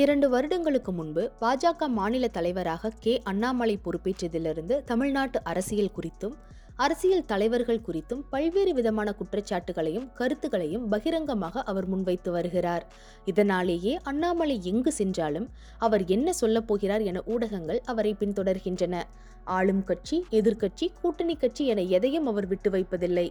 இரண்டு வருடங்களுக்கு முன்பு பாஜக மாநில தலைவராக கே. அண்ணாமலை பொறுப்பேற்றதிலிருந்து தமிழ்நாட்டு அரசியல் குறித்தும் அரசியல் தலைவர்கள் குறித்தும் பல்வேறு விதமான குற்றச்சாட்டுகளையும் கருத்துகளையும் பகிரங்கமாக அவர் முன்வைத்து வருகிறார். இதனாலேயே அண்ணாமலை எங்கு சென்றாலும் அவர் என்ன சொல்லப் போகிறார் என ஊடகங்கள் அவரை பின்தொடர்கின்றன. ஆளும் கட்சி எதிர்க்கட்சி கூட்டணி கட்சி என எதையும் அவர் விட்டு வைப்பதில்லை.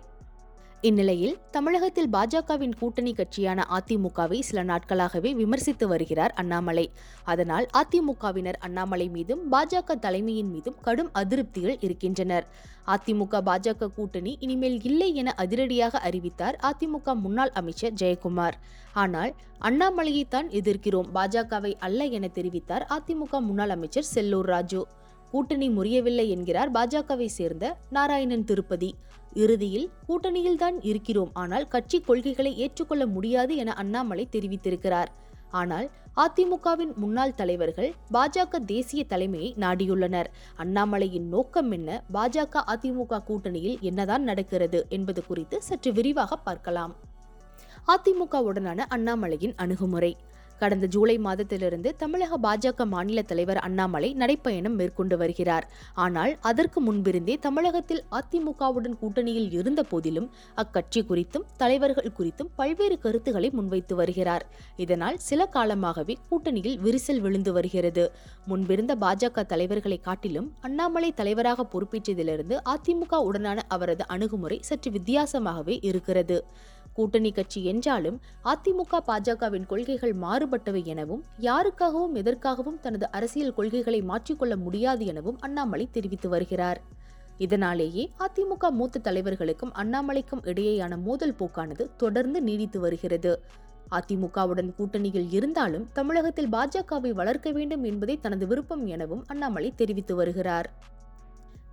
இந்நிலையில் தமிழகத்தில் பாஜகவின் கூட்டணி கட்சியான அதிமுகவை சில நாட்களாகவே விமர்சித்து வருகிறார் அண்ணாமலை. அதனால் அதிமுகவினர் அண்ணாமலை மீதும் பாஜக தலைமையின் மீதும் கடும் அதிருப்திகள் இருக்கின்றனர். அதிமுக பாஜக கூட்டணி இனிமேல் இல்லை என அதிரடியாக அறிவித்தார் அதிமுக முன்னாள் அமைச்சர் ஜெயக்குமார். ஆனால் அண்ணாமலையைத்தான் எதிர்க்கிறோம் பாஜகவை அல்ல என தெரிவித்தார் அதிமுக முன்னாள் அமைச்சர் செல்லூர் ராஜு. கூட்டணி முறியவில்லை என்கிறார் பாஜகவை சேர்ந்த நாராயணன் திருப்பதி. இறுதியில் கூட்டணியில்தான் இருக்கிறோம். ஆனால் கட்சி கொள்கைகளை ஏற்றுக்கொள்ள முடியாது என அண்ணாமலை தெரிவித்திருக்கிறார். ஆனால் அதிமுகவின் முன்னாள் தலைவர்கள் பாஜக தேசிய தலைமையை நாடியுள்ளனர். அண்ணாமலையின் நோக்கம் என்ன? பாஜக அதிமுக கூட்டணியில் என்னதான் நடக்கிறது என்பது குறித்து சற்று விரிவாக பார்க்கலாம். அதிமுகவுடனான அண்ணாமலையின் அணுகுமுறை. கடந்த ஜூலை மாதத்திலிருந்து தமிழக பாஜக மாநில தலைவர் அண்ணாமலை நடைப்பயணம் மேற்கொண்டு வருகிறார். ஆனால் அதற்கு முன்பிருந்தே தமிழகத்தில் அதிமுகவுடன் கூட்டணியில் இருந்த போதிலும் அக்கட்சி குறித்தும் தலைவர்கள் குறித்தும் பல்வேறு கருத்துக்களை முன்வைத்து வருகிறார். இதனால் சில காலமாகவே கூட்டணியில் விரிசல் விழுந்து வருகிறது. முன்பிருந்த பாஜக தலைவர்களை காட்டிலும் அண்ணாமலை தலைவராக பொறுப்பேற்றதிலிருந்து அதிமுக உடனான அவரது அணுகுமுறை சற்று வித்தியாசமாகவே இருக்கிறது. கூட்டணி கட்சி என்றாலும் அதிமுக பாஜகவின் கொள்கைகள் மாறுபட்டவை எனவும் யாருக்காகவும் எதற்காகவும் தனது அரசியல் கொள்கைகளை மாற்றிக்கொள்ள முடியாது எனவும் அண்ணாமலை தெரிவித்து வருகிறார். இதனாலேயே அதிமுக மூத்த தலைவர்களுக்கும் அண்ணாமலைக்கும் இடையேயான மோதல் போக்கானது தொடர்ந்து நீடித்து வருகிறது. அதிமுகவுடன் கூட்டணியில் இருந்தாலும் தமிழகத்தில் பாஜகவை வளர்க்க வேண்டும் என்பதே தனது விருப்பம் எனவும் அண்ணாமலை தெரிவித்து வருகிறார்.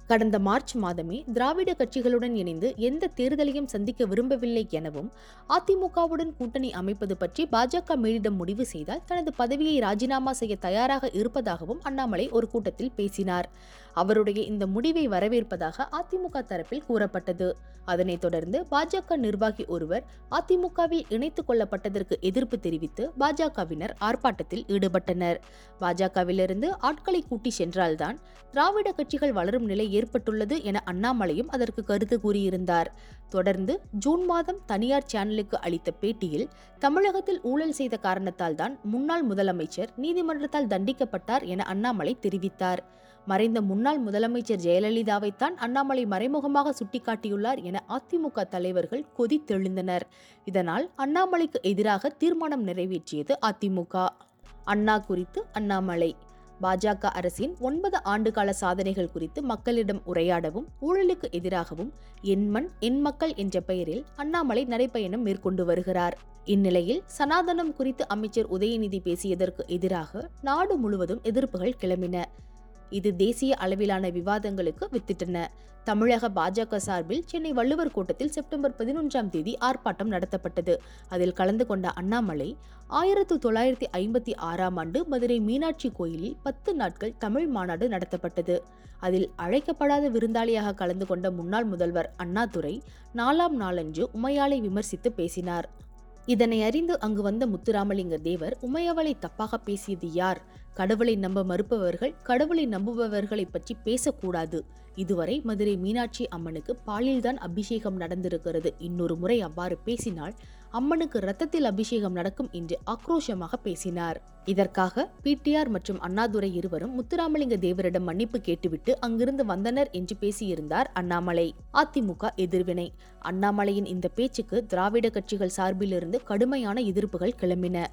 கடந்த மார்ச் மாதமே திராவிட கட்சிகளுடன் இணைந்து எந்த தேர்தலையும் சந்திக்க விரும்பவில்லை எனவும் அதிமுகவுடன் கூட்டணி அமைப்பது பற்றி பாஜக மேலிடம் முடிவு செய்தால் தனது பதவியை ராஜினாமா செய்ய தயாராக இருப்பதாகவும் அண்ணாமலை ஒரு கூட்டத்தில் பேசினார். அவருடைய இந்த முடிவை வரவேற்பதாக அதிமுக தரப்பில் கூறப்பட்டது. அதனைத் தொடர்ந்து பாஜக நிர்வாகி ஒருவர் அதிமுகவில் இணைத்துக் கொள்ளப்பட்டதற்கு எதிர்ப்பு தெரிவித்து பாஜகவினர் ஆர்ப்பாட்டத்தில் ஈடுபட்டனர். பாஜகவிலிருந்து ஆட்களை கூட்டி சென்றால்தான் திராவிட கட்சிகள் வளரும் நிலை ஏற்பட்டுள்ளது என அண்ணாமலையும் அதற்கு கருத்து கூறியிருந்தார். தொடர்ந்து ஜூன் மாதம் தனியார் சேனலுக்கு அளித்த பேட்டியில் தமிழகத்தில் ஊழல் செய்த காரணத்தால் தான் முன்னாள் முதலமைச்சர் நீதிமன்றத்தால் தண்டிக்கப்பட்டார் என அண்ணாமலை தெரிவித்தார். மறைந்த முன்னாள் முதலமைச்சர் ஜெயலலிதாவைத்தான் அண்ணாமலை மறைமுகமாக சுட்டிக்காட்டியுள்ளார் என அதிமுக தலைவர்கள் கொதித்தெழுந்தனர். இதனால் அண்ணாமலைக்கு எதிராக தீர்மானம் நிறைவேற்றியது அதிமுக. அண்ணா குறித்து அண்ணாமலை. பாஜக அரசின் ஒன்பது ஆண்டுகால சாதனைகள் குறித்து மக்களிடம் உரையாடவும் ஊழலுக்கு எதிராகவும் என் மண் என் மக்கள் என்ற பெயரில் அண்ணாமலை நடைப்பயணம் மேற்கொண்டு வருகிறார். இந்நிலையில் சனாதனம் குறித்து அமைச்சர் உதயநிதி பேசியதற்கு எதிராக நாடு முழுவதும் எதிர்ப்புகள் கிளம்பின. இது தேசிய அளவிலான விவாதங்களுக்கு வித்திட்டன. தமிழக பாஜக சார்பில் சென்னை வள்ளுவர் கூட்டத்தில் செப்டம்பர் பதினொன்றாம் தேதி ஆர்ப்பாட்டம் நடத்தப்பட்டது. அதில் கலந்து கொண்ட அண்ணாமலை ஆயிரத்து தொள்ளாயிரத்தி ஐம்பத்தி ஆறாம் ஆண்டு மதுரை மீனாட்சி கோயிலில் பத்து நாட்கள் தமிழ் மாநாடு நடத்தப்பட்டது. அதில் அழைக்கப்படாத விருந்தாளியாக கலந்து கொண்ட முன்னாள் முதல்வர் அண்ணாதுரை நாலாம் நாளன்று உமையாலை விமர்சித்து பேசினார். இதனை அறிந்து அங்கு வந்த முத்துராமலிங்க தேவர் உமையவளை தப்பாக பேசியது யார்? கடவுளை நம்ப மறுப்பவர்கள் கடவுளை நம்புபவர்களை பற்றி பேசக்கூடாது. இதுவரை மதுரை மீனாட்சி அம்மனுக்கு பாலில்தான் அபிஷேகம் நடந்திருக்கிறது. இன்னொரு முறை அவ்வாறு பேசினால் அம்மனுக்கு ரத்தத்தில் அபிஷேகம் நடக்கும் என்று ஆக்ரோஷமாக பேசினார். இதற்காக பிடிஆர் மற்றும் அண்ணாதுரை இருவரும் முத்துராமலிங்க தேவரிடம் மன்னிப்பு கேட்டுவிட்டு அங்கிருந்து வந்தனர் என்று பேசியிருந்தார் அண்ணாமலை. அதிமுக எதிர்வினை. அண்ணாமலையின் இந்த பேச்சுக்கு திராவிட கட்சிகள் சார்பிலிருந்து கடுமையான எதிர்ப்புகள் கிளம்பின.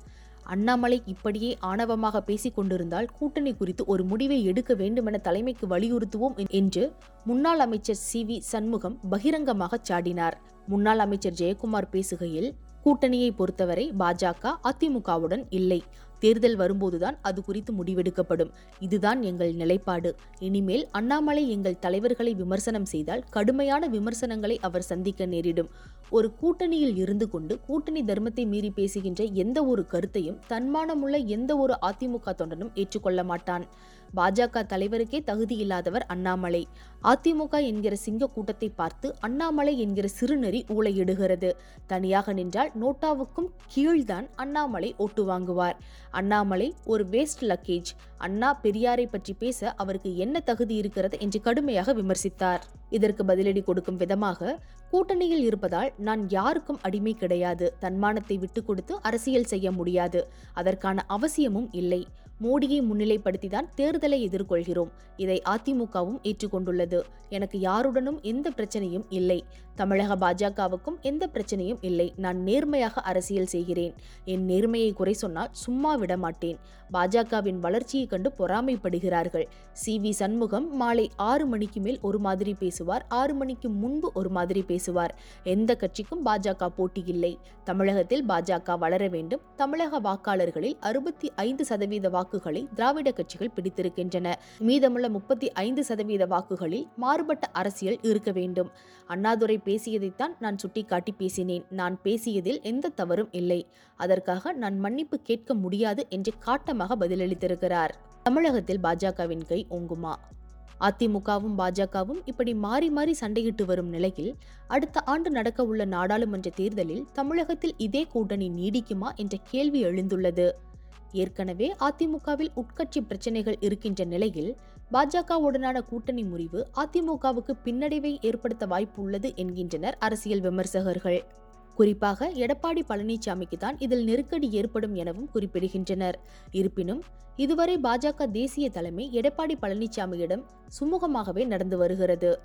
அண்ணாமலை இப்படியே ஆணவமாக பேசிக் கொண்டிருந்தால் கூட்டணி குறித்து ஒரு முடிவை எடுக்க வேண்டுமென தலைமைக்கு வலியுறுத்துவோம் என்று முன்னாள் அமைச்சர் சி. வி. சண்முகம் பகிரங்கமாக சாடினார். முன்னாள் அமைச்சர் ஜெயக்குமார் பேசுகையில் கூட்டணியை பொறுத்தவரை பாஜக அதிமுகவுடன் இல்லை. தேர்தல் வரும்போதுதான் அது குறித்து முடிவெடுக்கப்படும். இதுதான் எங்கள் நிலைப்பாடு. இனிமேல் அண்ணாமலை எங்கள் தலைவர்களை விமர்சனம் செய்தால் கடுமையான விமர்சனங்களை அவர் சந்திக்க நேரிடும். ஒரு கூட்டணியில் இருந்து கொண்டு கூட்டணி தர்மத்தை மீறி பேசுகின்ற எந்த ஒரு கருத்தையும் தன்மானமுள்ள எந்த ஒரு அதிமுக தொண்டனும் ஏற்றுக்கொள்ள மாட்டான். பாஜக தலைவருக்கே தகுதி இல்லாதவர் அண்ணாமலை. அதிமுக என்கிற சிங்க கூட்டத்தை பார்த்து அண்ணாமலை என்கிற சிறுநெறி ஊழையிடுகிறது தனியாக நின்றால் நோட்டாவுக்கும் கீழ்தான் அண்ணாமலை ஓட்டு வாங்குவார். அண்ணாமலை ஒரு வேஸ்ட் லக்கேஜ் அண்ணா பெரியாரை பற்றி பேச அவருக்கு என்ன தகுதி இருக்கிறது என்று கடுமையாக விமர்சித்தார். இதற்கு பதிலடி கொடுக்கும் விதமாக கூட்டணியில் இருப்பதால் நான் யாருக்கும் அடிமை கிடையாது. தன்மானத்தை விட்டு கொடுத்து அரசியல் செய்ய முடியாது. அதற்கான அவசியமும் இல்லை. மோடியை முன்னிலைப்படுத்திதான் தேர்தலை எதிர்கொள்கிறோம். இதை அதிமுகவும் ஏற்றுக்கொண்டுள்ளது. எனக்கு யாருடனும் எந்த பிரச்சனையும் இல்லை. தமிழக பாஜகவுக்கும் எந்த பிரச்சனையும் இல்லை. நான் நேர்மையாக அரசியல் செய்கிறேன். என் நேர்மையை குறை சொன்னால் சும்மா விட மாட்டேன். பாஜகவின் வளர்ச்சியை கண்டு பொறாமைப்படுகிறார்கள். சி. வி. சண்முகம் மாலை ஆறு மணிக்கு மேல் ஒரு மாதிரி பேசுவார். ஆறு மணிக்கு முன்பு ஒரு மாதிரி பேசுவார். எந்த கட்சிக்கும் பாஜக போட்டி இல்லை. தமிழகத்தில் பாஜக வளர வேண்டும். தமிழக வாக்காளர்களில் அறுபத்தி ஐந்து சதவீத வாக்குகளை திராவிட கட்சிகள் பிடித்திருக்கின்றன. மீதமுள்ள முப்பத்தி ஐந்து சதவீத வாக்குகளில் மாறுபட்ட அரசியல் இருக்க வேண்டும். அண்ணாதுரை பேசியதைத்தான் நான் சுட்டிக்காட்டி பேசினேன். நான் பேசியதில் எந்த தவறும் இல்லை. அதற்காக நான் மன்னிப்பு கேட்க முடியாது என்று காட்டமாக பதிலளித்திருக்கிறார். தமிழகத்தில் பாஜகவின் கை ஓங்குமா? அதிமுகவும் பாஜகவும் இப்படி மாறி மாறி சண்டையிட்டு வரும் நிலையில் அடுத்த ஆண்டு நடக்க உள்ள நாடாளுமன்ற தேர்தலில் தமிழகத்தில் இதே கூட்டணி நீடிக்குமா என்ற கேள்வி எழுந்துள்ளது. ஏற்கனவே அதிமுகவில் உட்கட்சி பிரச்சனைகள் இருக்கின்ற நிலையில் பாஜகவுடனான கூட்டணி முறிவு அதிமுகவுக்கு பின்னடைவை ஏற்படுத்த வாய்ப்பு உள்ளது என்கின்றனர் அரசியல் விமர்சகர்கள். குறிப்பாக எடப்பாடி பழனிசாமிக்கு தான் இதில் நெருக்கடி ஏற்படும் எனவும் குறிப்பிடுகின்றனர். இருப்பினும் இதுவரை பாஜக தேசிய தலைமை எடப்பாடி பழனிசாமியிடம் சுமூகமாகவே நடந்து வருகிறது.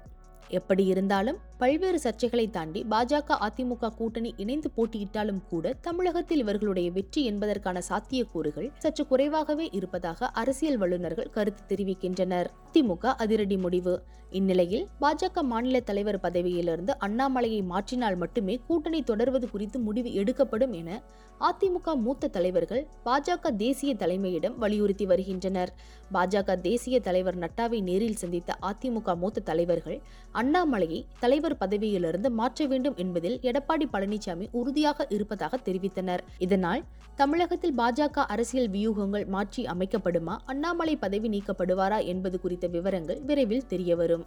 எப்படி இருந்தாலும் பல்வேறு சர்ச்சைகளை தாண்டி பாஜக அதிமுக கூட்டணி இணைந்து போட்டியிட்டாலும் கூட தமிழகத்தில் இவர்களுடைய வெற்றி என்பதற்கான சாத்தியக்கூறுகள் சற்று குறைவாகவே இருப்பதாக அரசியல் வல்லுநர்கள் கருத்து தெரிவிக்கின்றனர். அதிமுக அதிரடி முடிவு. இந்நிலையில் பாஜக மாநில தலைவர் பதவியிலிருந்து அண்ணாமலையை மாற்றினால் மட்டுமே கூட்டணி தொடர்வது குறித்து முடிவு எடுக்கப்படும் என அதிமுக மூத்த தலைவர்கள் பாஜக தேசிய தலைமையிடம் வலியுறுத்தி வருகின்றனர். பாஜக தேசிய தலைவர் நட்டாவை நேரில் சந்தித்த அதிமுக மூத்த தலைவர்கள் அண்ணாமலையை தலைவர் பதவியிலிருந்து மாற்ற வேண்டும் என்பதில் எடப்பாடி பழனிசாமி உறுதியாக இருப்பதாக தெரிவித்தனர். இதனால் தமிழகத்தில் பாஜக அரசியல் வியூகங்கள் மாற்றி அமைக்கப்படுமா அண்ணாமலை பதவி நீக்கப்படுவாரா என்பது குறித்த விவரங்கள் விரைவில் தெரியவரும்.